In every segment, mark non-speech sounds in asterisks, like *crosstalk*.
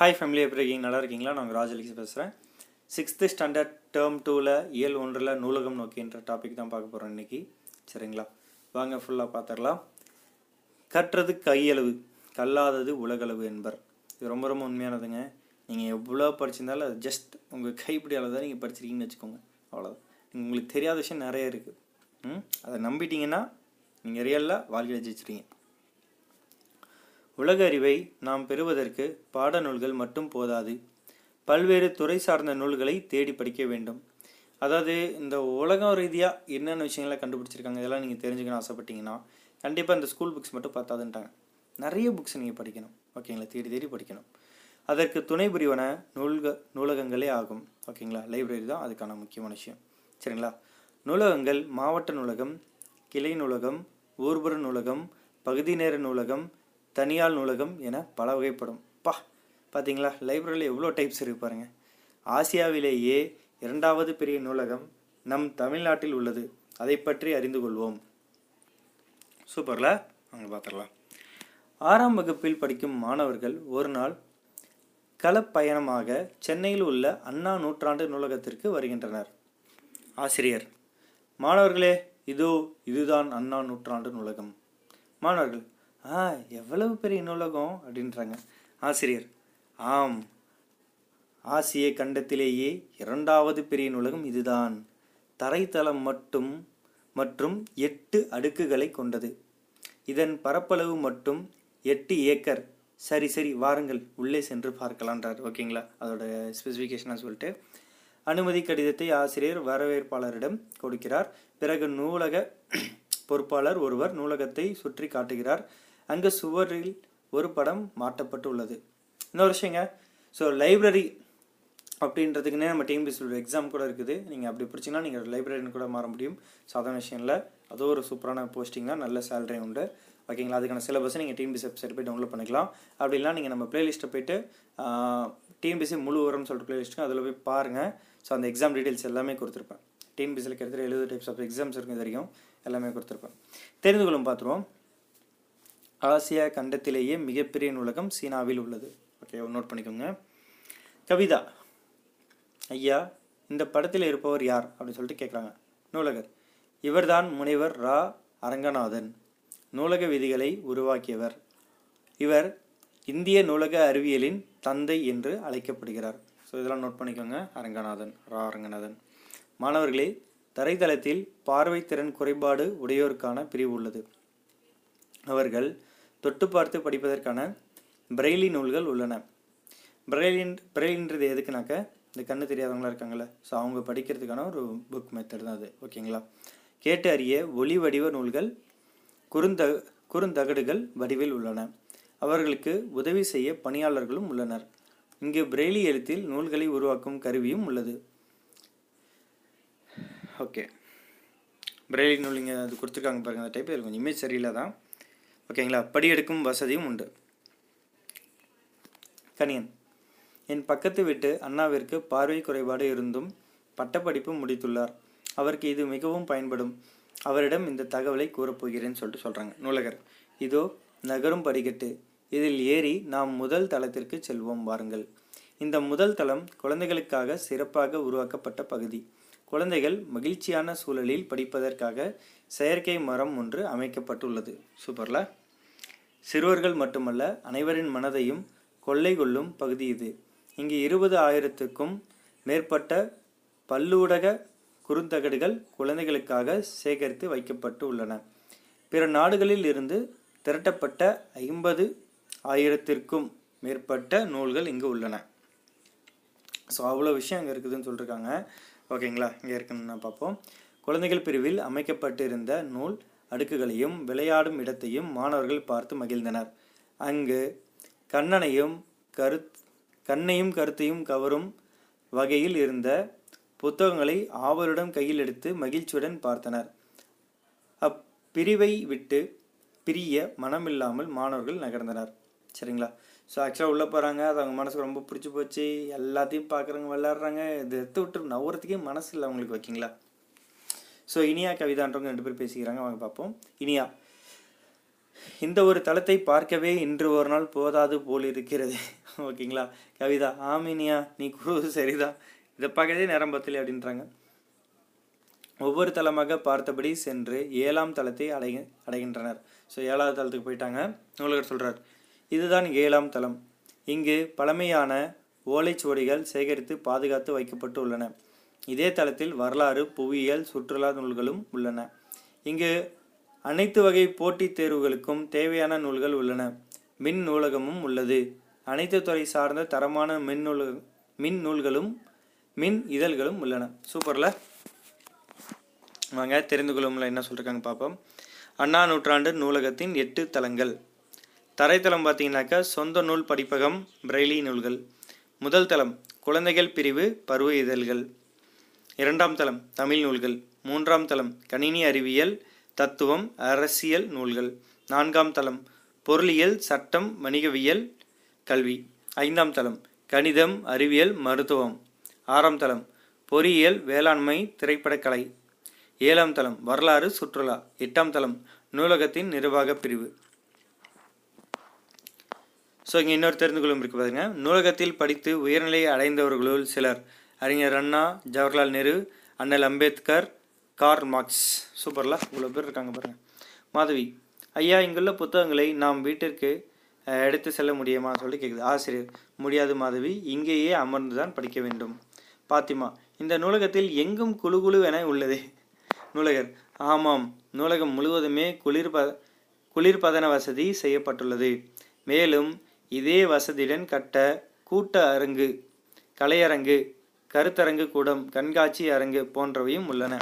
Hi family எப்படி இருக்கீங்க? நல்லா இருக்கீங்களா? நான் ராஜலிக்ஸ் பேசுகிறேன் சிக்ஸ்த்து ஸ்டாண்டர்ட் டேர்ம் டூவில் இயல் ஒன்றில் நூலகம் நோக்கின்ற டாபிக் தான் பார்க்க போகிறோம் இன்றைக்கி சரிங்களா? வாங்க ஃபுல்லாக பார்த்துடலாம் கற்றது கையளவு கல்லாதது உலகளவு என்பர். இது ரொம்ப ரொம்ப உண்மையானதுங்க. நீங்கள் எவ்வளோ படிச்சிருந்தாலும் அது ஜஸ்ட் உங்கள் கைப்பிடி அளவு தான் நீங்கள் படிச்சிருக்கீங்கன்னு வச்சுக்கோங்க. அவ்வளோதான் உங்களுக்கு தெரியாத விஷயம் நிறைய இருக்குது ம்? அதை நம்பிட்டீங்கன்னா நீங்கள் ரியலாக வாழ்க்கையில் ஜெயிச்சிருக்கீங்க உலக அறிவை நாம் பெறுவதற்கு பாடநூல்கள் மட்டும் போதாது. பல்வேறு துறை சார்ந்த நூல்களை தேடி படிக்க வேண்டும். அதாவது இந்த உலகம் ரீதியாக என்னென்ன விஷயங்களை கண்டுபிடிச்சிருக்காங்க இதெல்லாம் நீங்கள் தெரிஞ்சுக்கணும் ஆசைப்பட்டீங்கன்னா கண்டிப்பாக இந்த ஸ்கூல் புக்ஸ் மட்டும் பார்த்தாதுன்ட்டாங்க. நிறைய புக்ஸ் நீங்கள் படிக்கணும். ஓகேங்களா தேடி தேடி படிக்கணும். அதற்கு துணை புரிவன நூல்க நூலகங்களே ஆகும். ஓகேங்களா லைப்ரரி தான் அதுக்கான முக்கியமான விஷயம். சரிங்களா? நூலகங்கள் மாவட்ட நூலகம் கிளை நூலகம் ஊர்புற நூலகம் பகுதி நேர நூலகம் தனியார் நூலகம் என பல வகைப்படும். பா பார்த்தீங்களா லைப்ரரியில் எவ்வளோ டைப்ஸ் இருக்கு பாருங்க. ஆசியாவிலேயே இரண்டாவது பெரிய நூலகம் நம் தமிழ்நாட்டில் உள்ளது. அதை பற்றி அறிந்து கொள்வோம். சூப்பர்ல? அங்கே பார்த்துடலாம் ஆறாம் வகுப்பில் படிக்கும் மாணவர்கள் ஒரு நாள் களப்பயணமாக சென்னையில் உள்ள அண்ணா நூற்றாண்டு நூலகத்திற்கு வருகின்றனர். ஆசிரியர் மாணவர்களே இதோ இதுதான் அண்ணா நூற்றாண்டு நூலகம். மாணவர்கள் ஆ எவ்வளவு பெரிய நூலகம் அப்படின்றாங்க. ஆசிரியர் ஆம். ஆசிய கண்டத்திலேயே இரண்டாவது பெரிய நூலகம் இதுதான். தரைத்தளம் மட்டும் மற்றும் எட்டு அடுக்குகளை கொண்டது. இதன் பரப்பளவு மட்டும் எட்டு ஏக்கர். சரி சரி வாருங்கள் உள்ளே சென்று பார்க்கலான்றார். ஓகேங்களா? அதோட ஸ்பெசிஃபிகேஷனாக சொல்லிட்டு. அனுமதி கடிதத்தை ஆசிரியர் வரவேற்பாளரிடம் கொடுக்கிறார். பிறகு நூலக பொறுப்பாளர் ஒருவர் நூலகத்தை சுற்றி காட்டுகிறார். அங்கு சுவரில் ஒரு படம் மாட்டப்பட்டு உள்ளது இன்னொரு விஷயங்க ஸோ லைப்ரரி அப்படின்றதுக்குன்னே நம்ம டிஎம்பிசியோட எக்ஸாம் கூட இருக்குது. நீங்கள் அப்படி பிடிச்சிங்கன்னா நீங்கள் லைப்ரரின்னு கூட மாற முடியும். சாதாரண விஷயம் இல்லை. அது ஒரு சூப்பரான போஸ்டிங் தான். நல்ல சேலரி உண்டு. ஓகேங்களா அதுக்கான சிலபஸ் நீங்கள் டிஎம்பிசி வெப்சைட் போய் டவுன்லோட் பண்ணிக்கலாம். அப்படி இல்லைனா நீங்கள் நம்ம ப்ளேலிஸ்ட்டை போயிட்டு டிஎம்பிசி முழு உரம்னு சொல்லிட்டு ப்ளேலிஸ்ட்டு அதில் போய் பாருங்கள் ஸோ அந்த எக்ஸாம் டீட்டெயில்ஸ் எல்லாமே கொடுத்துருப்பேன். டிஎம்பிசியில் கிட்டத்தட்ட எழுபது டைப்ஸ் ஆஃப் எக்ஸாம்ஸ் இருக்கும் தெரியும். வரைக்கும் எல்லாமே கொடுத்துருப்பேன். தெரிந்து கொள்ளும் பார்த்துருவோம். ஆசியா கண்டத்திலேயே மிகப்பெரிய நூலகம் சீனாவில் உள்ளது. ஓகே நோட் பண்ணிக்கோங்க. கவிதா. ஐயா இந்த படத்தில் இருப்பவர் யார்? அப்படின்னு சொல்லிட்டு கேட்குறாங்க நூலகர். இவர்தான் முனைவர் ரா. அரங்கநாதன். நூலக விதிகளை உருவாக்கியவர். இவர் இந்திய நூலக அறிவியலின் தந்தை என்று அழைக்கப்படுகிறார். ஸோ இதெல்லாம் நோட் பண்ணிக்கோங்க. அரங்கநாதன் ரா. அரங்கநாதன். மாணவர்களே தரைத்தளத்தில் பார்வை திறன் குறைபாடு உடையோருக்கான பிரிவு உள்ளது. அவர்கள் தொட்டு பார்த்து படிப்பதற்கான பிரெய்லி நூல்கள் உள்ளன. பிரெய்லின் பிரெய்லின்றது எதுக்குனாக்க இந்த கண்ணு தெரியாதவங்களா இருக்காங்கல்ல ஸோ அவங்க படிக்கிறதுக்கான ஒரு புக் மெத்தட் தான் அது ஓகேங்களா? கேட்டு அறிய ஒளி வடிவ நூல்கள் குறுந்த குறுந்தகடுகள் வடிவில் உள்ளன. அவர்களுக்கு உதவி செய்ய பணியாளர்களும் உள்ளனர். இங்கு பிரெய்லி எழுத்தில் நூல்களை உருவாக்கும் கருவியும் உள்ளது. ஓகே. பிரெய்லி நூல் இங்கே அது கொடுத்துருக்காங்க பாருங்க அந்த டைப் கொஞ்சம் இமேஜ் சரியில்லை தான் ஓகேங்களா? படியெடுக்கும் வசதியும் உண்டு. கணியன் என் பக்கத்து வீட்டு அண்ணாவிற்கு பார்வை குறைபாடு இருந்தும் பட்டப்படிப்பு முடித்துள்ளார். அவருக்கு இது மிகவும் பயன்படும். அவரிடம் இந்த தகவலை கூறப்போகிறேன்னு சொல்லிட்டு சொல்கிறாங்க நூலகர் இதோ நகரும் படிக்கட்டு. இதில் ஏறி நாம் முதல் தளத்திற்கு செல்வோம் வாருங்கள். இந்த முதல் தளம் குழந்தைகளுக்காக சிறப்பாக உருவாக்கப்பட்ட பகுதி. குழந்தைகள் மகிழ்ச்சியான சூழலில் படிப்பதற்காக செயற்கை மரம் ஒன்று அமைக்கப்பட்டுள்ளது. சூப்பர்ல? சிறுவர்கள் மட்டுமல்ல அனைவரின் மனதையும் கொள்ளை கொள்ளும் பகுதி இது. இங்கு இருபது ஆயிரத்துக்கும் மேற்பட்ட பல்லூடக குறுந்தகடுகள் குழந்தைகளுக்காக சேகரித்து வைக்கப்பட்டு உள்ளன பிற நாடுகளில் இருந்து திரட்டப்பட்ட ஐம்பது ஆயிரத்திற்கும் மேற்பட்ட நூல்கள் இங்கு உள்ளன. ஸோ அவ்வளோ விஷயம் அங்கே இருக்குதுன்னு சொல்லியிருக்காங்க ஓகேங்களா இங்கே இருக்குன்னு பார்ப்போம். குழந்தைகள் பிரிவில் அமைக்கப்பட்டிருந்த நூல் அடுக்குகளையும் விளையாடும் இடத்தையும் மாணவர்கள் பார்த்து மகிழ்ந்தனர். அங்கு கண்ணனையும் கருத் கண்ணையும் கருத்தையும் கவரும் வகையில் இருந்த புத்தகங்களை ஆவலுடன் கையில் எடுத்து மகிழ்ச்சியுடன் பார்த்தனர். அப்பிரிவை விட்டு பிரிய மனமில்லாமல் மாணவர்கள் நகர்ந்தனர். சரிங்களா? ஸோ ஆக்சுவலாக உள்ளே போகிறாங்க அது அவங்க மனசுக்கு ரொம்ப பிடிச்சி போச்சு. எல்லாத்தையும் பார்க்குறாங்க விளாட்றாங்க இது எடுத்து விட்டு நவுறதுக்கே மனசு இல்லை அவங்களுக்கு ஓகேங்களா ஸோ இனியா கவிதான்றவங்க ரெண்டு பேர் பேசிக்கிறாங்க. வாங்க பார்ப்போம். இனியா இந்த ஒரு தளத்தை பார்க்கவே இன்று ஒரு நாள் போதாது போல் இருக்கிறது. *laughs* ஓகேங்களா? கவிதா ஆமினியா நீ குரு சரிதான் இதை பார்க்கதே நேரம் பத்தலை அப்படின்றாங்க. ஒவ்வொரு தளமாக பார்த்தபடி சென்று ஏழாம் தளத்தை அடை அடைகின்றனர். ஸோ ஏழாவது தளத்துக்கு போயிட்டாங்க. நூலகர் சொல்கிறார் இதுதான் ஏழாம் தளம். இங்கு பழமையான ஓலைச்சுவடிகள் சேகரித்து பாதுகாத்து வைக்கப்பட்டு உள்ளன. இதே தளத்தில் வரலாறு புவியியல் சுற்றுலா நூல்களும் உள்ளன. இங்கு அனைத்து வகை போட்டித் தேர்வுகளுக்கும் தேவையான நூல்கள் உள்ளன. மின் நூலகமும் உள்ளது. அனைத்து துறை சார்ந்த தரமான மின் நூல் மின் நூல்களும் மின் இதழ்களும் உள்ளன. சூப்பரில் வாங்க தெரிந்து கொள்ளும்ல என்ன சொல்லிருக்காங்க பார்ப்போம் அண்ணா நூற்றாண்டு நூலகத்தின் எட்டு தளங்கள். தரைத்தளம் பார்த்தீங்கன்னாக்கா சொந்த நூல் படிப்பகம் பிரெய்லி நூல்கள். முதல் தளம் குழந்தைகள் பிரிவு பருவ இதழ்கள். இரண்டாம் தளம் தமிழ் நூல்கள். மூன்றாம் தளம் கணினி அறிவியல் தத்துவம் அரசியல் நூல்கள். நான்காம் தளம் பொருளியல் சட்டம் வணிகவியல் கல்வி. ஐந்தாம் தளம் கணிதம் அறிவியல் மருத்துவம். ஆறாம் தளம் பொறியியல் வேளாண்மை திரைப்படக்கலை ஏழாம் தளம் வரலாறு சுற்றுலா. எட்டாம் தளம் நூலகத்தின் நிர்வாக பிரிவு. ஸோ இங்கே இன்னொரு தெரிந்து கொள்ளும் இருக்கு பாருங்க. நூலகத்தில் படித்து உயர்நிலையை அடைந்தவர்களுள் சிலர் அறிஞர் அண்ணா ஜவஹர்லால் நேரு அண்ணல் அம்பேத்கர் கார் மார்க்ஸ். சூப்பரில். இவ்வளோ பேர் இருக்காங்க பாருங்க. மாதவி ஐயா இங்குள்ள புத்தகங்களை நாம் வீட்டிற்கு எடுத்து செல்ல முடியுமா சொல்லி கேட்குது ஆசிரியர் முடியாது மாதவி. இங்கேயே அமர்ந்து தான் படிக்க வேண்டும். பாத்திமா இந்த நூலகத்தில் எங்கும் குழு குழுவென உள்ளதே. நூலகர் ஆமாம். நூலகம் முழுவதுமே குளிர்ப குளிர்பதன வசதி செய்யப்பட்டுள்ளது. மேலும் இதே வசதியுடன் கட்ட கூட்ட அரங்கு கலையரங்கு கருத்தரங்கு கூடம் கண்காட்சி அரங்கு போன்றவையும் உள்ளன.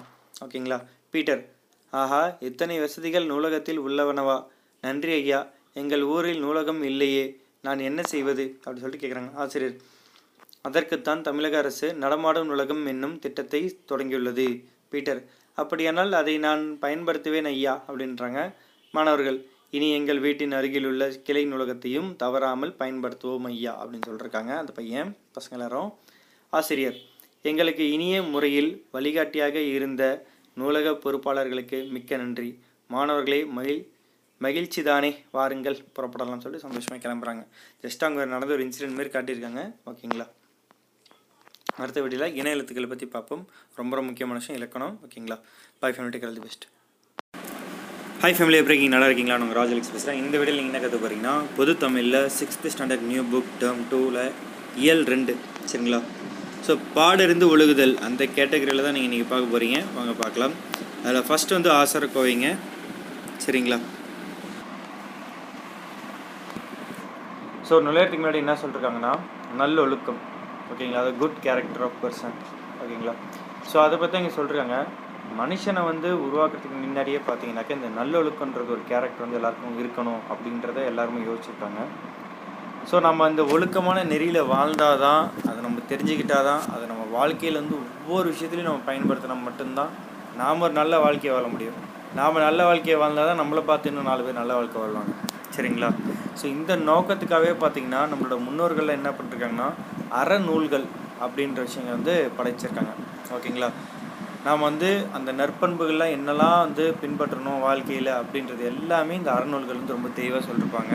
ஓகேங்களா? பீட்டர் ஆஹா எத்தனை வசதிகள் நூலகத்தில் உள்ளவனவா? நன்றி ஐயா எங்கள் ஊரில் நூலகம் இல்லையே நான் என்ன செய்வது? அப்படி சொல்லிட்டு கேட்குறாங்க ஆசிரியர் அதற்குத்தான் தமிழக அரசு நடமாடும் நூலகம் என்னும் திட்டத்தை தொடங்கியுள்ளது. பீட்டர் அப்படியானால் அதை நான் பயன்படுத்துவேன் ஐயா அப்படின்றாங்க. மாணவர்கள் இனி எங்கள் வீட்டின் அருகிலுள்ள கிளை நூலகத்தையும் தவறாமல் பயன்படுத்துவோம் ஐயா அப்படின்னு சொல்லியிருக்காங்க அந்த பையன் பசங்க எல்லாரும். ஆசிரியர். எங்களுக்கு இனிய முறையில் வழிகாட்டியாக இருந்த நூலக பொறுப்பாளர்களுக்கு மிக்க நன்றி. மாணவர்களே மகிழ் மகிழ்ச்சி தானே வாருங்கள் புறப்படலாம்னு சொல்லிட்டு சந்தோஷமாக கிளம்புறாங்க. ஜஸ்ட் அங்கே நடந்த ஒரு இன்சிடென்ட் மாதிரி காட்டியிருக்காங்க. ஓகேங்களா? அடுத்த வீடியில் இன எழுத்துக்களை பற்றி பார்ப்போம். ரொம்ப ரொம்ப முக்கியமான விஷயம் இலக்கணம். ஓகேங்களா? Bye family take the best hi family எப்படி இருக்கீங்க? நல்லா இருக்கீங்களா? நாங்கள் ராஜலிக்ஸ் பேசுகிறேன் இந்த வீடியோவில் நீங்கள் என்ன கற்று போகிறீங்கன்னா பொது தமிழில் sixth standard new book term டூவில் இயல் ரெண்டு. சரிங்களா? ஸோ பாடறிந்து ஒழுகுதல் அந்த கேட்டகரியில் தான் நீங்கள் இன்றைக்கி பார்க்க போகிறீங்க வாங்க பார்க்கலாம். அதில் ஃபஸ்ட் வந்து ஆசர கோவைங்க. சரிங்களா? ஸோ நுழையத்துக்கு முன்னாடி என்ன சொல்லுறாங்கண்ணா நல்ல ஒழுக்கம். ஓகேங்களா அது குட் கேரக்டர் ஆஃப் பர்சன் ஓகேங்களா ஸோ அதை பற்றி இங்கே சொல்கிறாங்க மனுஷனை வந்து உருவாக்குறதுக்கு முன்னாடியே பார்த்தீங்கன்னாக்கா இந்த நல்லொழுக்கன்றது ஒரு கேரக்டர் வந்து எல்லாருக்கும் இருக்கணும் அப்படின்றத எல்லாருமே யோசிச்சிருக்காங்க. ஸோ நம்ம அந்த ஒழுக்கமான நெறியில் வாழ்ந்தால் தான் தெரிஞ்சுக்கிட்டால் தெரிஞ்சுக்கிட்டா தான் அதை நம்ம வாழ்க்கையில் வந்து ஒவ்வொரு விஷயத்துலையும் நம்ம பயன்படுத்தினா மட்டும்தான் நாம் ஒரு நல்ல வாழ்க்கையை வாழ முடியும். நாம் நல்ல வாழ்க்கையை வாழ்ந்தால் தான் நம்மளை பார்த்து இன்னும் நாலு பேர் நல்ல வாழ்க்கை வாழ்வாங்க. சரிங்களா? ஸோ இந்த நோக்கத்துக்காகவே பார்த்தீங்கன்னா நம்மளோட முன்னோர்கள்லாம் என்ன பண்ணிருக்காங்கன்னா அறநூல்கள் அப்படின்ற விஷயங்கள் வந்து படைச்சிருக்காங்க. ஓகேங்களா? நாம் வந்து அந்த நற்பண்புகள்லாம் என்னெல்லாம் வந்து பின்பற்றணும் வாழ்க்கையில் அப்படின்றது எல்லாமே இந்த அறநூல்கள் வந்து ரொம்ப தெளிவாக சொல்லியிருப்பாங்க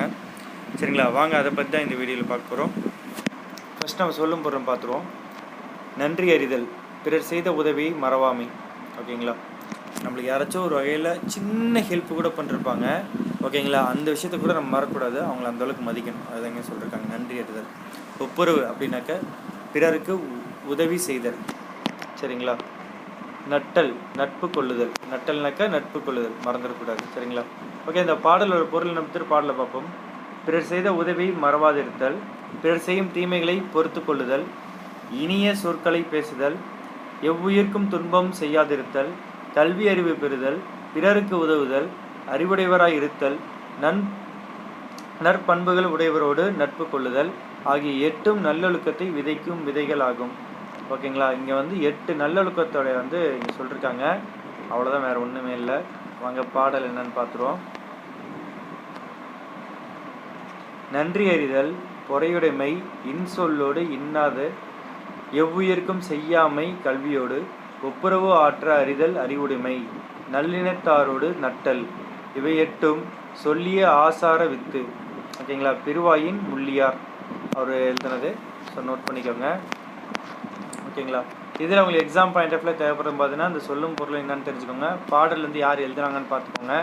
சரிங்களா? வாங்க அதை பற்றி தான் இந்த வீடியோவில் பார்க்க போகிறோம் ஃபஸ்ட் நம்ம சொல்லும் பொருள் பார்த்துருவோம். நன்றி அறிதல். பிறர் செய்த உதவி மறவாமை. ஓகேங்களா நம்மளுக்கு யாராச்சும் ஒரு வகையில் சின்ன ஹெல்ப் கூட பண்ணிருப்பாங்க. ஓகேங்களா அந்த விஷயத்த கூட நம்ம மறக்கக்கூடாது. அவங்கள அந்தளவுக்கு மதிக்கணும். அதுதாங்க சொல்லியிருக்காங்க நன்றி அறிதல். ஒப்புரவு அப்படின்னாக்க பிறருக்கு உ- உதவி செய்தல். சரிங்களா? நட்டல் நட்பு கொள்ளுதல். நட்டல்னாக்கா நட்பு கொள்ளுதல். மறந்துடக்கூடாது. சரிங்களா? ஓகே இந்த பாடலோட பொருள் நம்பிட்டு பாடலை பார்ப்போம். பிறர் செய்த உதவி மறவாதிருத்தல் பிறர் செய்யும் தீமைகளை பொறுத்து கொள்ளுதல் இனிய சொற்களை பேசுதல் எவ்வுயிர்க்கும் துன்பம் செய்யாதிருத்தல் கல்வி அறிவு பெறுதல் பிறருக்கு உதவுதல் அறிவுடையவராய் இருத்தல் நன் நற்பண்புகள் உடையவரோடு நட்பு கொள்ளுதல் ஆகிய எட்டும் நல்லொழுக்கத்தை விதைக்கும் விதைகள் ஆகும் ஓகேங்களா? இங்கே வந்து எட்டு நல்லொழுக்கத்தோட வந்து இங்கே சொல்லியிருக்காங்க அவ்வளோதான் வேறு ஒன்றுமே இல்லை. வாங்க பாடல் என்னன்னு பார்த்துருவோம். நன்றி அறிதல் பொறையுடைமை இன்சொல்லோடு இன்னாது எவ்வுயிர்க்கும் செய்யாமை கல்வியோடு ஒப்புரவு ஆற்ற அறிதல் அறிவுடைமை நல்லினத்தாரோடு நட்டல் இவை எட்டும் சொல்லிய ஆசார வித்து. ஓகேங்களா? பெருவாயின் முள்ளியார் அவர் எழுதுனது. ஸோ நோட் பண்ணிக்கோங்க. ஓகேங்களா? இதில் உங்களுக்கு எக்ஸாம் பாயிண்ட் ஆஃப்ல தேவைப்படும் பார்த்தீங்கன்னா அந்த சொல்லும் பொருள் என்னன்னு தெரிஞ்சுக்கோங்க. பாடல் வந்து யார் எழுதுனாங்கன்னு பார்த்துக்கோங்க.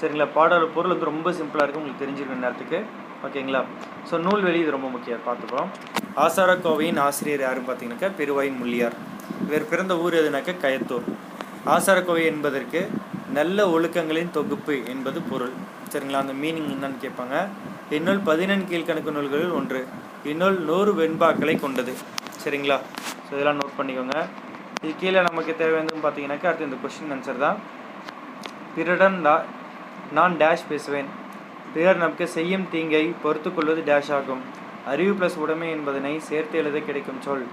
சரிங்களா? பாடல் பொருள் வந்து ரொம்ப சிம்பிளாக இருக்கும் உங்களுக்கு தெரிஞ்சிருக்க நேரத்துக்கு. ஓகேங்களா? ஸோ நூல்வெளி இது ரொம்ப முக்கியம். பார்த்துப்போம். ஆசாரக்கோவையின் ஆசிரியர் யாருன்னு பார்த்தீங்கன்னாக்கா பெருவாயின் முள்ளியார். இவர் பிறந்த ஊர் எதுனாக்கா கயத்தூர். ஆசாரக்கோவை என்பதற்கு நல்ல ஒழுக்கங்களின் தொகுப்பு என்பது பொருள். சரிங்களா? அந்த மீனிங் என்னன்னு கேட்பாங்க. இந்நூல் பதினெண் கீழ்கணக்கு நூல்களில் ஒன்று. இந்நூல் நூறு வெண்பாக்களை கொண்டது. சரிங்களா? ஸோ இதெல்லாம் நோட் பண்ணிக்கோங்க. இது கீழே நமக்கு தேவையானதுன்னு பார்த்தீங்கன்னாக்கா அடுத்து இந்த கொஸ்டின் ஆன்சர் தான். பிறடன் நான் டேஷ் பேசுவேன். பிறர் நமக்கு செய்யும் தீங்கை பொறுத்து கொள்வது டேஷ் ஆகும் அறிவு ப்ளஸ் உடைமை என்பதனை சேர்த்து எழுத கிடைக்கும் சொல்.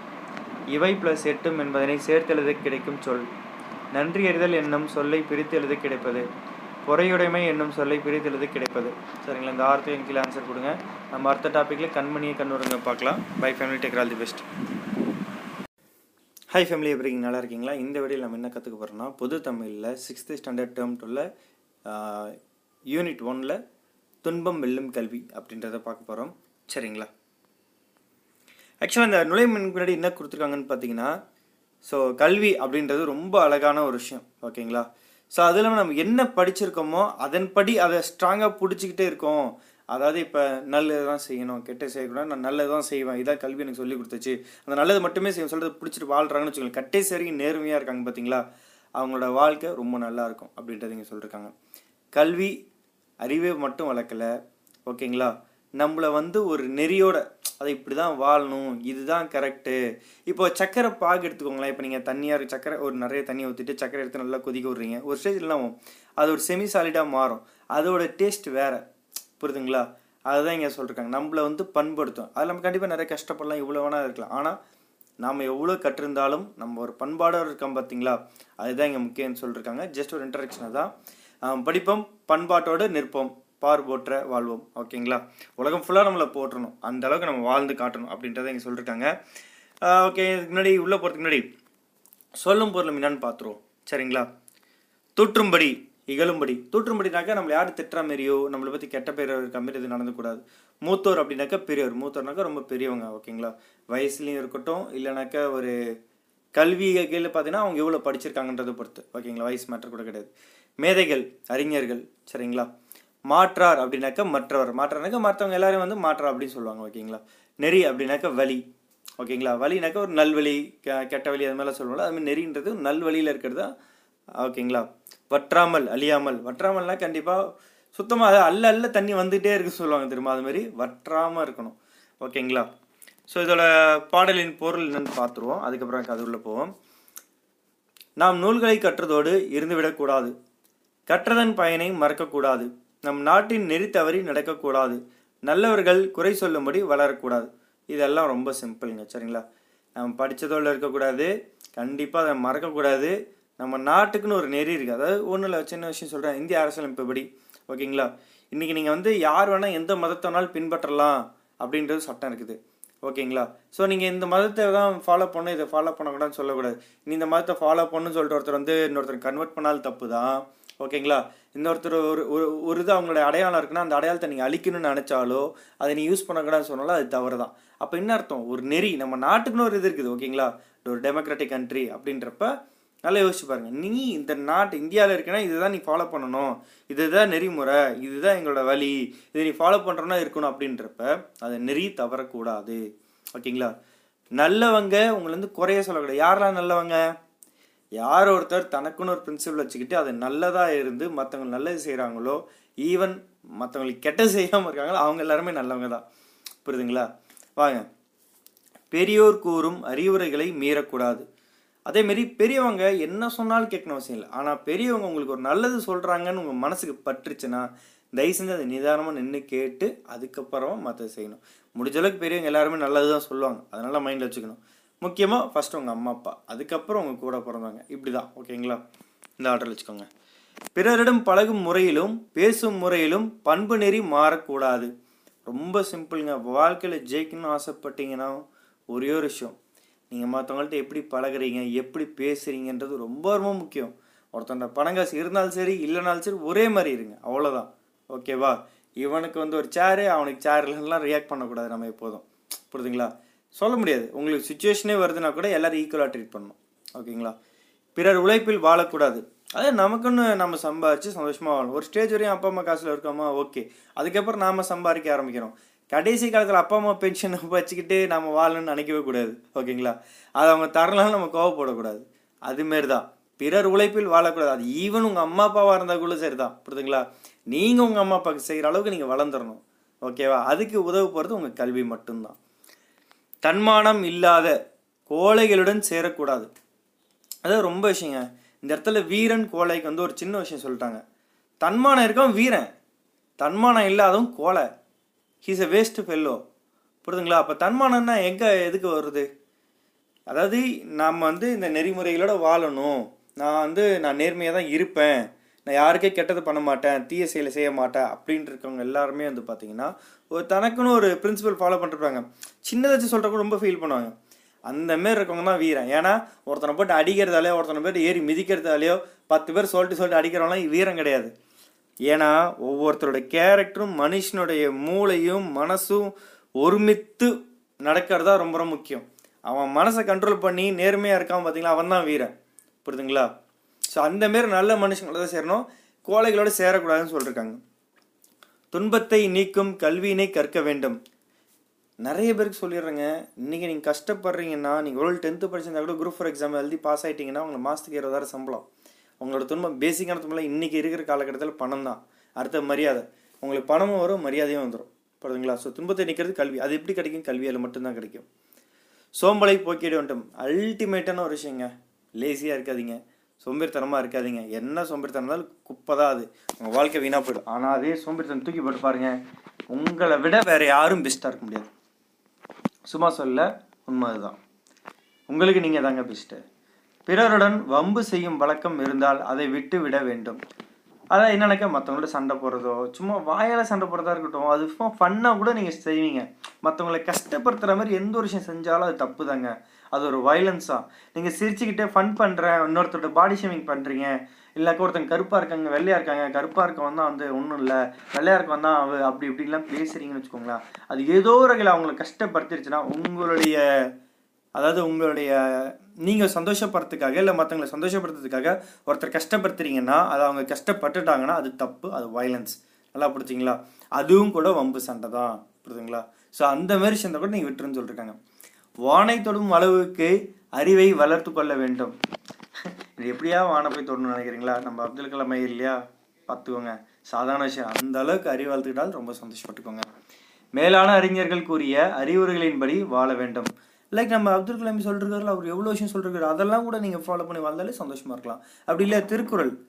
இவை ப்ளஸ் எட்டும் என்பதனை சேர்த்து எழுத கிடைக்கும் சொல். நன்றி அறிதல் என்னும் சொல்லை பிரித்து எழுத கிடைப்பது. பொறையுடைமை என்னும் சொல்லை பிரித்து எழுத கிடைப்பது. சரிங்களா இந்த ஆர்த்தையும் கீழே ஆன்சர் கொடுங்க. நம்ம அடுத்த டாப்பிக்கில் கண்மணியை கண்ணுறங்க பார்க்கலாம். Bye family take all the best hi family எப்படி இருக்கீங்க? நல்லா இருக்கீங்களா? இந்த வீடியோவில் நம்ம என்ன கற்றுக்க போகிறோம்னா பொது தமிழில் சிக்ஸ்த்து ஸ்டாண்டர்ட் டேர்ம் டூவில் யூனிட் ஒனில் துன்பம் வெல்லும் கல்வி அப்படின்றத பார்க்க போகிறோம் சரிங்களா? ஆக்சுவலாக இந்த நுழைவு முன்னாடி என்ன கொடுத்துருக்காங்கன்னு பார்த்தீங்கன்னா ஸோ கல்வி அப்படின்றது ரொம்ப அழகான ஒரு விஷயம். ஓகேங்களா ஸோ அது இல்லாமல் நம்ம என்ன படிச்சிருக்கோமோ அதன்படி அதை ஸ்ட்ராங்காக பிடிச்சிக்கிட்டே இருக்கோம். அதாவது இப்போ நல்லது தான் செய்யணும் கெட்ட செய்யக்கூடாது நான் நல்லது தான் செய்வேன் இதான் கல்வி எனக்கு சொல்லி கொடுத்துச்சு. அந்த நல்லது மட்டுமே செய்ய சொல்கிறது பிடிச்சிட்டு வாழ்கிறாங்கன்னு வச்சுக்கோங்க கட்டை வரைக்கும் நேர்மையாக இருக்காங்க பார்த்தீங்களா? அவங்களோட வாழ்க்கை ரொம்ப நல்லா இருக்கும் அப்படின்றத இங்கே சொல்லியிருக்காங்க கல்வி அறிவை மட்டும் வளர்க்கல. ஓகேங்களா? நம்மளை வந்து ஒரு நெறியோட அதை இப்படி தான் வாழணும் இதுதான் கரெக்டு இப்போ சக்கரை பாகு எடுத்துக்கோங்களேன். இப்போ நீங்கள் தண்ணியாக சக்கரை ஒரு நிறைய தண்ணி ஊற்றிட்டு சக்கரை எடுத்து நல்லா கொதிக்க விட்றீங்க. ஒரு ஸ்டேஜ்லாம் அது ஒரு செமி சாலிடாக மாறும். அதோட டேஸ்ட் வேறு. புரியுதுங்களா? அதுதான் இங்கே சொல்லியிருக்காங்க நம்மளை வந்து பண்படுத்தும். அதில் நம்ம கண்டிப்பாக நிறைய கஷ்டப்படலாம் இவ்வளோ வேணா இருக்கலாம். ஆனால் நாம் எவ்வளோ கற்றிருந்தாலும் நம்ம ஒரு பண்பாடாக இருக்கோம் பார்த்தீங்களா அதுதான் இங்கே முக்கியம்னு சொல்லியிருக்காங்க ஜஸ்ட் ஒரு இன்ட்ரடக்ஷனாக தான் படிப்போம் பண்பாட்டோடு நிற்போம் பார் போற்ற வாழ்வோம். ஓகேங்களா? உலகம் ஃபுல்லாக நம்மளை போற்றணும். அந்த அளவுக்கு நம்ம வாழ்ந்து காட்டணும் அப்படின்றத இங்கே சொல்லியிருக்காங்க ஓகே இதுக்கு முன்னாடி உள்ளே போகிறதுக்கு முன்னாடி சொல்லும் பொருளும் என்னன்னு பார்த்துருவோம். சரிங்களா? தூற்றும்படி இகழும்படி. தூற்றும்படினாக்கா நம்மளை யார் திட்டுற மாரியோ நம்மளை பற்றி கெட்ட பேர் இருக்க மாதிரி இது நடந்துக்கூடாது. மூத்தோர் அப்படின்னாக்கா பெரியவர் மூத்தோர்னாக்கா ரொம்ப பெரியவங்க ஓகேங்களா? வயசுலையும் இருக்கட்டும் இல்லைனாக்கா ஒரு கல்வி கீழே பார்த்தீங்கன்னா அவங்க எவ்வளோ படிச்சிருக்காங்கன்றதை பொறுத்து ஓகேங்களா? வயசு மேட்டர் கூட கிடையாது. மேதைகள் அறிஞர்கள் சரிங்களா? மாற்றார் அப்படின்னாக்க மற்றவர். மாற்றார்னாக்கா மற்றவங்க எல்லாரும் வந்து மாற்றார் அப்படின்னு சொல்லுவாங்க ஓகேங்களா? நெறி அப்படின்னாக்கா வழி ஓகேங்களா? வழினாக்க ஒரு நல்வழி க கெட்ட வழி அது மாதிரிலாம் சொல்லுவாங்க அதுமாதிரி நெறின்றது நல் வழியில் இருக்கிறது தான் ஓகேங்களா? வற்றாமல் அழியாமல். வற்றாமல்னா கண்டிப்பாக சுத்தமாக அல்ல அல்ல தண்ணி வந்துகிட்டே இருக்கு சொல்லுவாங்க திரும்ப அதுமாரி வற்றாமல் இருக்கணும் ஓகேங்களா? ஸோ இதோட பாடலின் பொருள் என்னன்னு பார்த்துருவோம். அதுக்கப்புறம் அது உள்ளே போவோம். நாம் நூல்களை கற்றதோடு இருந்துவிடக்கூடாது. கற்றதன் பயனை மறக்கக்கூடாது. நம் நாட்டின் நெறி தவறி நடக்கக்கூடாது. நல்லவர்கள் குறை சொல்லும்படி வளரக்கூடாது. இதெல்லாம் ரொம்ப சிம்பிளுங்க சரிங்களா? நம்ம படித்ததோடு இருக்கக்கூடாது. கண்டிப்பாக அதை மறக்கக்கூடாது. நம்ம நாட்டுக்குன்னு ஒரு நெறி இருக்குது அதாவது ஒன்றும் இல்லை சின்ன விஷயம் சொல்கிறேன் இந்திய அரசியலமைப்புப்படி ஓகேங்களா? இன்றைக்கி நீங்கள் வந்து யார் வேணால் எந்த மதத்தை வேணாலும் பின்பற்றலாம் அப்படின்றது சட்டம் இருக்குது. ஓகேங்களா? ஸோ நீங்கள் இந்த மதத்தை தான் ஃபாலோ பண்ண இதை ஃபாலோ பண்ணக்கூடாதுன்னு சொல்லக்கூடாது. நீ இந்த மதத்தை ஃபாலோ பண்ணுன்னு சொல்லிட்டு ஒருத்தர் வந்து இன்னொருத்தர் கன்வெர்ட் பண்ணாலும் தப்பு தான். ஓகேங்களா? இன்னொருத்தர் ஒரு ஒரு ஒரு இது அவங்களோட அடையாளம் இருக்குன்னா அந்த அடையாளத்தை நீங்கள் அழிக்கணும்னு நினச்சாலோ அதை நீ யூஸ் பண்ணக்கூடாதுன்னு சொன்னாலும் அது தவறு தான் அப்போ என்ன அர்த்தம்? ஒரு நெறி நம்ம நாட்டுக்குன்னு ஒரு இது இருக்குது ஓகேங்களா? ஒரு டெமோக்ராட்டிக் கண்ட்ரி அப்படின்றப்ப நல்லா யோசிச்சு பாருங்க. நீ இந்த நாட்டு இந்தியாவில் இருக்கனா இதுதான் நீ ஃபாலோ பண்ணணும். இதுதான் நெறிமுறை இதுதான் எங்களோட வழி. இதை நீ ஃபாலோ பண்ணுறோன்னா இருக்கணும் அப்படின்றப்ப அதை நெறி தவறக்கூடாது. ஓகேங்களா? நல்லவங்க உங்களை வந்து குறைய சொல்லக்கூடாது. யாரெல்லாம் நல்லவங்க? யார் ஒருத்தர் தனக்குன்னு ஒரு பிரின்சிபல் வச்சுக்கிட்டு அது நல்லதாக இருந்து மற்றவங்க நல்லது செய்கிறாங்களோ ஈவன் மற்றவங்களுக்கு கெட்டது செய்யாமல் இருக்காங்களோ அவங்க எல்லாருமே நல்லவங்க தான் புரியுதுங்களா? வாங்க. பெரியோர் கூறும் அறிவுரைகளை மீறக்கூடாது. அதேமாரி பெரியவங்க என்ன சொன்னாலும் கேட்கணும் அவசியம் இல்லை. ஆனால் பெரியவங்க உங்களுக்கு ஒரு நல்லது சொல்கிறாங்கன்னு உங்கள் மனசுக்கு பற்றுச்சுன்னா தயவு செஞ்சு அதை நிதானமாக நின்று கேட்டு அதுக்கப்புறமா மற்ற செய்யணும். முடிஞ்ச அளவுக்கு பெரியவங்க எல்லாருமே நல்லது தான் சொல்லுவாங்க. அதனால் மைண்டில் வச்சுக்கணும். முக்கியமாக ஃபஸ்ட்டு உங்கள் அம்மா அப்பா. அதுக்கப்புறம் உங்கள் கூட பிறந்தவங்க. இப்படி தான் ஓகேங்களா? இந்த ஆர்டர் வச்சுக்கோங்க. பிறரிடம் பழகும் முறையிலும் பேசும் முறையிலும் பண்பு நெறி மாறக்கூடாது. ரொம்ப சிம்பிளுங்க. வாழ்க்கையில் ஜெயிக்கணும்னு ஆசைப்பட்டீங்கன்னா ஒரே ஒரு விஷயம். நீங்கள் மற்றவங்கள்ட்ட எப்படி பழகுறீங்க எப்படி பேசுகிறீங்கன்றது ரொம்ப ரொம்ப முக்கியம். ஒருத்தன்கிட்ட பணம் காசு இருந்தாலும் சரி இல்லைனாலும் சரி ஒரே மாதிரி இருங்க. அவ்வளோதான் ஓகேவா? இவனுக்கு வந்து ஒரு சேரு அவனுக்கு சேர்லாம் ரியாக்ட் பண்ணக்கூடாது நம்ம எப்போதும். புரியுதுங்களா? சொல்ல முடியாது. உங்களுக்கு சுச்சுவேஷனே வருதுன்னா கூட எல்லோரும் ஈக்குவலாக ட்ரீட் பண்ணணும். ஓகேங்களா? பிறர் உழைப்பில் வாழக்கூடாது. அதே நமக்குன்னு நம்ம சம்பாதிச்சு சந்தோஷமாக வாழணும். ஒரு ஸ்டேஜ் வரையும் அப்பா அம்மா காசில் இருக்கோமா? ஓகே அதுக்கப்புறம் நாம் சம்பாதிக்க ஆரம்பிக்கிறோம். கடைசி காலத்தில் அப்பா அம்மா பென்ஷன் வச்சுக்கிட்டு நம்ம வாழணும்னு நினைக்கவே கூடாது. ஓகேங்களா? அது அவங்க தரலாம் நம்ம கோவப்படக்கூடாது. அதுமாரி தான் பிறர் உழைப்பில் வாழக்கூடாது. அது ஈவன் உங்கள் அம்மா அப்பாவாக இருந்தால் கூட சரி தான் புரியுதுங்களா? நீங்கள் உங்கள் அம்மா அப்பாவுக்கு செய்கிற அளவுக்கு நீங்கள் வளர்ந்துடணும் ஓகேவா? அதுக்கு உதவு போகிறது உங்கள் கல்வி மட்டும்தான். தன்மானம் இல்லாத கோழைகளுடன் சேரக்கூடாது. அது ரொம்ப விஷயங்க. இந்த இடத்துல வீரன் கோழைக்கு வந்து ஒரு சின்ன விஷயம் சொல்லிட்டாங்க. தன்மானம் இருக்கான் வீரன். தன்மானம் இல்லாதவன் கோழை. ஹீஸ் எ வேஸ்ட் ஃபெல்லோ புரியுதுங்களா? அப்போ தன்மானம்னா எங்கே எதுக்கு வருது? அதாவது நாம் வந்து இந்த நெறிமுறைகளோட வாழணும். நான் வந்து நான் நேர்மையாக தான் இருப்பேன். நான் யாருக்கே கெட்டது பண்ண மாட்டேன். தீய செயலை செய்ய மாட்டேன். அப்படின்ட்டு இருக்கவங்க எல்லாருமே வந்து பார்த்தீங்கன்னா ஒரு தனக்குன்னு ஒரு பிரின்சிபல் ஃபாலோ பண்ணிருப்பாங்க. சின்னதை வச்சு சொல்கிறவங்க ரொம்ப ஃபீல் பண்ணுவாங்க. அந்த மாரி இருக்கவங்க தான் வீரன். ஏன்னா ஒருத்தனை போட்டு அடிக்கிறதாலேயோ ஒருத்தனை போட்டு ஏறி மிதிக்கிறதாலேயோ பத்து பேர் சொல்லிட்டு சொல்லிட்டு அடிக்கிறவங்களாம் வீரம் கிடையாது. ஏன்னா ஒவ்வொருத்தரோட கேரக்டரும் மனுஷனுடைய மூளையும் மனசும் ஒருமித்து நடக்கிறதா ரொம்ப ரொம்ப முக்கியம். அவன் மனசை கண்ட்ரோல் பண்ணி நேர்மையாக இருக்கான் பார்த்தீங்களா அவன் தான் வீரன். புரியுதுங்களா? ஸோ அந்த மாரி நல்ல மனுஷங்களோட தான் சேரணும். கோழைகளோட சேரக்கூடாதுன்னு சொல்லியிருக்காங்க துன்பத்தை நீக்கும் கல்வியினை கற்க வேண்டும். நிறைய பேருக்கு சொல்லிடுறேங்க இன்றைக்கி நீங்கள் கஷ்டப்படுறீங்கன்னா நீங்கள் ஒரு டென்த்து படிச்சிருந்தா கூட குரூப் ஃபார் எக்ஸாம் எழுதி பாஸ் ஆகிட்டீங்கன்னா உங்களுக்கு மாதத்துக்கு இருபதாயிரம் சம்பளம். உங்களோட துன்பம் பேசிக்கான துன்பம் இன்றைக்கி இருக்கிற காலகட்டத்தில் பணம் தான். அடுத்த மரியாதை. உங்களுக்கு பணமும் வரும் மரியாதையும் வந்துடும் புரியுதுங்களா? ஸோ துன்பத்தை நிற்கிறது கல்வி. அது எப்படி கிடைக்கும்? கல்வியால் மட்டும்தான் கிடைக்கும். சோம்பலை போக்கிட வேண்டும். அல்டிமேட்டான ஒரு விஷயங்க. லேசியாக இருக்காதீங்க. சோம்பேறித்தனமாக இருக்காதீங்க. என்ன சோம்பேறித்தனம் இருந்தாலும் குப்பை தான் அது. உங்கள் வாழ்க்கை வீணாக போயிடும். ஆனால் அதே சோம்பேறித்தனம் தூக்கி போட்டு பாருங்க. உங்களை விட வேறு யாரும் பெஸ்ட்டாக இருக்க முடியாது. சும்மா சொல்ல உண்மை அதுதான் உங்களுக்கு நீங்கள் தாங்க பெஸ்ட்டு பிறருடன் வம்பு செய்யும் வழக்கம் இருந்தால் அதை விட்டு விட வேண்டும். அதான் என்னன்னாக்கா மற்றவங்களோட சண்டை போடுறதோ சும்மா வாயால் சண்டை போடுறதா இருக்கட்டும் அது சும்மா ஃபன்னாக கூட நீங்கள் செய்வீங்க. மற்றவங்களை கஷ்டப்படுத்துகிற மாதிரி எந்த ஒரு விஷயம் செஞ்சாலும் அது தப்பு தாங்க அது ஒரு வயலன்ஸாக நீங்கள் சிரிச்சுக்கிட்டே ஃபன் பண்ணுறேன் இன்னொருத்தரோட பாடி ஷேமிங் பண்ணுறீங்க இல்லைக்கா ஒருத்தங்க கருப்பாக இருக்காங்க வெள்ளையாக இருக்காங்க கருப்பாக இருக்கவன் தான் வந்து ஒன்றும் இல்லை. வெள்ளையாக இருக்கவன் தான் அவ அப்படி இப்படிலாம் பேசுகிறீங்கன்னு வச்சுக்கோங்களேன். அது ஏதோ ஒரு வகையில் அவங்களை கஷ்டப்படுத்திருச்சுன்னா உங்களுடைய அதாவது உங்களுடைய நீங்கள் சந்தோஷப்படுறதுக்காக இல்லை மற்றவங்களை சந்தோஷப்படுத்துறதுக்காக ஒருத்தர் கஷ்டப்படுத்துறீங்கன்னா அது அவங்க கஷ்டப்பட்டுட்டாங்கன்னா அது தப்பு அது வயலன்ஸ் நல்லா பிடிச்சிங்களா அதுவும் கூட வம்பு சண்டை தான். புரியுதுங்களா? ஸோ அந்த மாதிரி சண்டை கூட நீங்கள் விட்டுருன்னு சொல்லியிருக்காங்க வானை தொடும் அளவுக்கு அறிவை வளர்த்து கொள்ள வேண்டும். இது எப்படியா வானை போய் தொடணும்னு நினைக்கிறீங்களா? நம்ம அப்துல் கலாம் இல்லையா? பார்த்துக்கோங்க. சாதாரண விஷயம். அந்த அளவுக்கு அறிவு வளர்த்துக்கிட்டால் ரொம்ப சந்தோஷப்பட்டுக்கோங்க. மேலான அறிஞர்கள் கூறிய அறிவுரைகளின்படி வாழ வேண்டும். லைக் நம்ம அப்துல் கலாம் சொல்லிருக்காருல அவர் எவ்வளோ விஷயம் சொல்லிருக்காரு. அதெல்லாம் கூட நீங்கள் ஃபாலோ பண்ணி வாழ்ந்தாலே சந்தோஷமா இருக்கலாம். அப்படி இல்லை திருக்குறள்.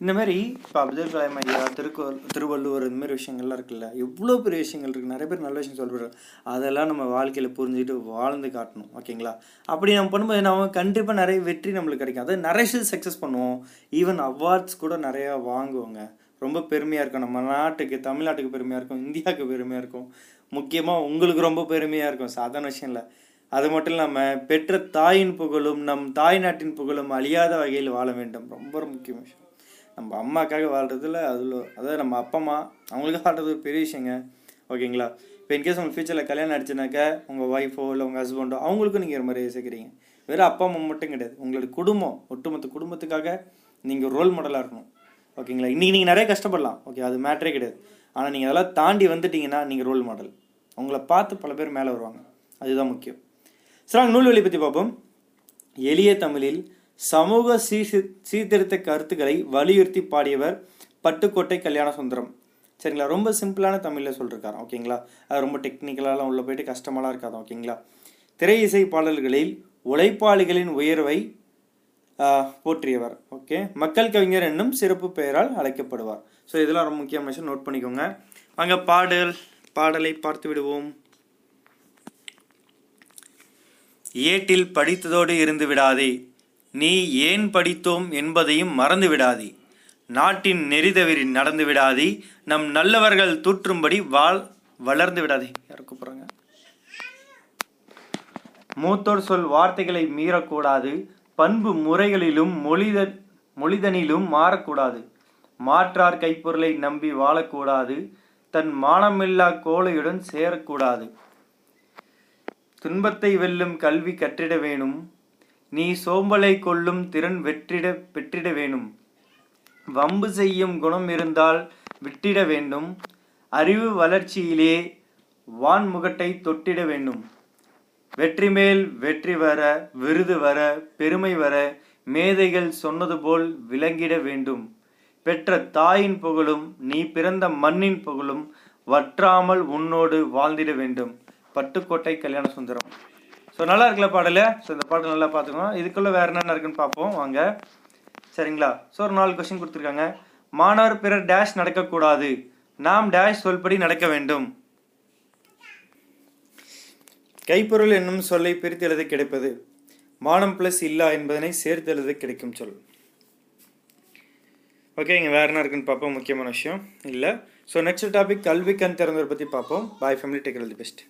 இந்த மாதிரி இப்போ அப்துல் கலாம் ஐயா திருக்குறள் திருவள்ளுவர் இந்த மாதிரி விஷயங்கள்லாம் இருக்குல்ல எவ்வளோ பெரிய விஷயங்கள் இருக்குது நிறைய பேர் நல்ல விஷயம் சொல்கிறாங்க அதெல்லாம் நம்ம வாழ்க்கையில் புரிஞ்சுக்கிட்டு வாழ்ந்து காட்டணும் ஓகேங்களா அப்படி நம்ம பண்ணும்போது நம்ம கண்டிப்பாக நிறைய வெற்றி நம்மளுக்கு கிடைக்கும். அதாவது நிறைய சக்ஸஸ் பண்ணுவோம். ஈவன் அவார்ட்ஸ் கூட நிறையா வாங்குவோங்க. ரொம்ப பெருமையாக இருக்கும். நம்ம நாட்டுக்கு தமிழ்நாட்டுக்கு பெருமையாக இருக்கும். இந்தியாவுக்கு பெருமையாக இருக்கும். முக்கியமாக உங்களுக்கு ரொம்ப பெருமையாக இருக்கும். சாதாரண விஷயம் இல்லை. அது மட்டும் இல்லாமல் பெற்ற தாயின் புகழும் நம் தாய் நாட்டின் புகழும் அழியாத வகையில் வாழ வேண்டும். ரொம்ப ரொம்ப முக்கியமான விஷயம். நம்ம அம்மாக்காக வாழ்கிறதுல அதில் அதாவது நம்ம அப்பா அம்மா அவங்களுக்காக வாழ்றது ஒரு பெரிய விஷயங்க. ஓகேங்களா? இப்போ இன்கேஸ் உங்கள் ஃபியூச்சரில் கல்யாணம் ஆயிடுச்சுனாக்கா உங்கள் ஒய்ஃபோ இல்லை உங்கள் ஹஸ்பண்டோ அவங்களுக்கும் நீங்கள் ஒரு மாதிரி சேர்க்குறீங்க. வெறும் அப்பா அம்மா மட்டும் கிடையாது. உங்களோட குடும்பம் ஒட்டுமொத்த குடும்பத்துக்காக நீங்கள் ரோல் மாடலாக இருக்கணும். ஓகேங்களா? இன்றைக்கி நீங்கள் நிறைய கஷ்டப்படலாம். ஓகே அது மேட்ரே கிடையாது. ஆனால் நீங்கள் அதெல்லாம் தாண்டி வந்துட்டீங்கன்னா நீங்கள் ரோல் மாடல் உங்களை பார்த்து பல பேர் மேலே வருவாங்க. அதுதான் முக்கியம். சரி நூல்வெளி பற்றி பார்ப்போம். எளிய தமிழில் சமூக சீர்திரு சீர்திருத்த கருத்துக்களை வலியுறுத்தி பாடியவர் பட்டுக்கோட்டை கல்யாண சுந்தரம் சரிங்களா? ரொம்ப சிம்பிளான தமிழில் சொல்லியிருக்காரு ஓகேங்களா? அது ரொம்ப டெக்னிக்கலாலாம் உள்ள போயிட்டு கஷ்டமாலாம் இருக்காது ஓகேங்களா? திரை இசை பாடல்களில் உழைப்பாளிகளின் உயர்வை போற்றியவர் ஓகே? மக்கள் கவிஞர் என்னும் சிறப்பு பெயரால் அழைக்கப்படுவார். ஸோ இதெல்லாம் ரொம்ப முக்கியமான விஷயம் நோட் பண்ணிக்கோங்க. அங்கே பாடல் பாடலை பார்த்து விடுவோம். ஏட்டில் படித்ததோடு இருந்து விடாதே. நீ ஏன் படித்தோம் என்பதையும் மறந்துவிடாதே. நாட்டின் நெறிதவிரி நடந்து விடாதே நம் நல்லவர்கள் தூற்றும்படி வாழ் வளர்ந்து விடாதே யார் கூப்பிட்றாங்க? மூத்தோர் சொல் வார்த்தைகளை மீறக்கூடாது. பண்பு முறைகளிலும் மொழித மொழிதனிலும் மாறக்கூடாது. மாற்றார் கைப்பொருளை நம்பி வாழக்கூடாது. தன் மானமில்லா கோழையுடன் சேரக்கூடாது. துன்பத்தை வெல்லும் கல்வி கற்றிட வேணும். நீ சோம்பலை கொள்ளும் திறன் வெற்றிட பெற்றிட வேணும். வம்பு செய்யும் குணம் இருந்தால் விட்டிட வேண்டும். அறிவு வளர்ச்சியிலே வான்முகட்டை தொட்டிட வேண்டும். வெற்றி மேல் வெற்றி வர விருது வர பெருமை வர மேதைகள் சொன்னது போல் விளங்கிட வேண்டும். பெற்ற தாயின் புகழும் நீ பிறந்த மண்ணின் புகழும் வற்றாமல் உன்னோடு வாழ்ந்திட வேண்டும். பட்டுக்கோட்டை கல்யாண சுந்தரம். ஸோ நல்லா இருக்குல்ல பாடல? ஸோ இந்த பாடல் நல்லா பார்த்துக்கோங்க இதுக்குள்ளே வேறு என்னென்ன இருக்குன்னு பார்ப்போம். வாங்க. சரிங்களா? ஸோ ஒரு நாலு கொஸ்டின் கொடுத்துருக்காங்க. மாணவர் பிறர் டேஷ் நடக்கக்கூடாது. நாம் டேஷ் சொல்படி நடக்க வேண்டும். கைப்பொருள் என்னும் சொல்லை பிரித்து எழுத கிடைப்பது. மானம் பிளஸ் இல்லா என்பதனை சேர்த்து எழுத கிடைக்கும் சொல். ஓகே இங்கே வேறு என்ன இருக்குன்னு பார்ப்போம். முக்கியமான விஷயம். இல்லை. ஸோ நெக்ஸ்ட் டாபிக் கல்வி கண் திறந்தவர் பற்றி பார்ப்போம். Bye family take the best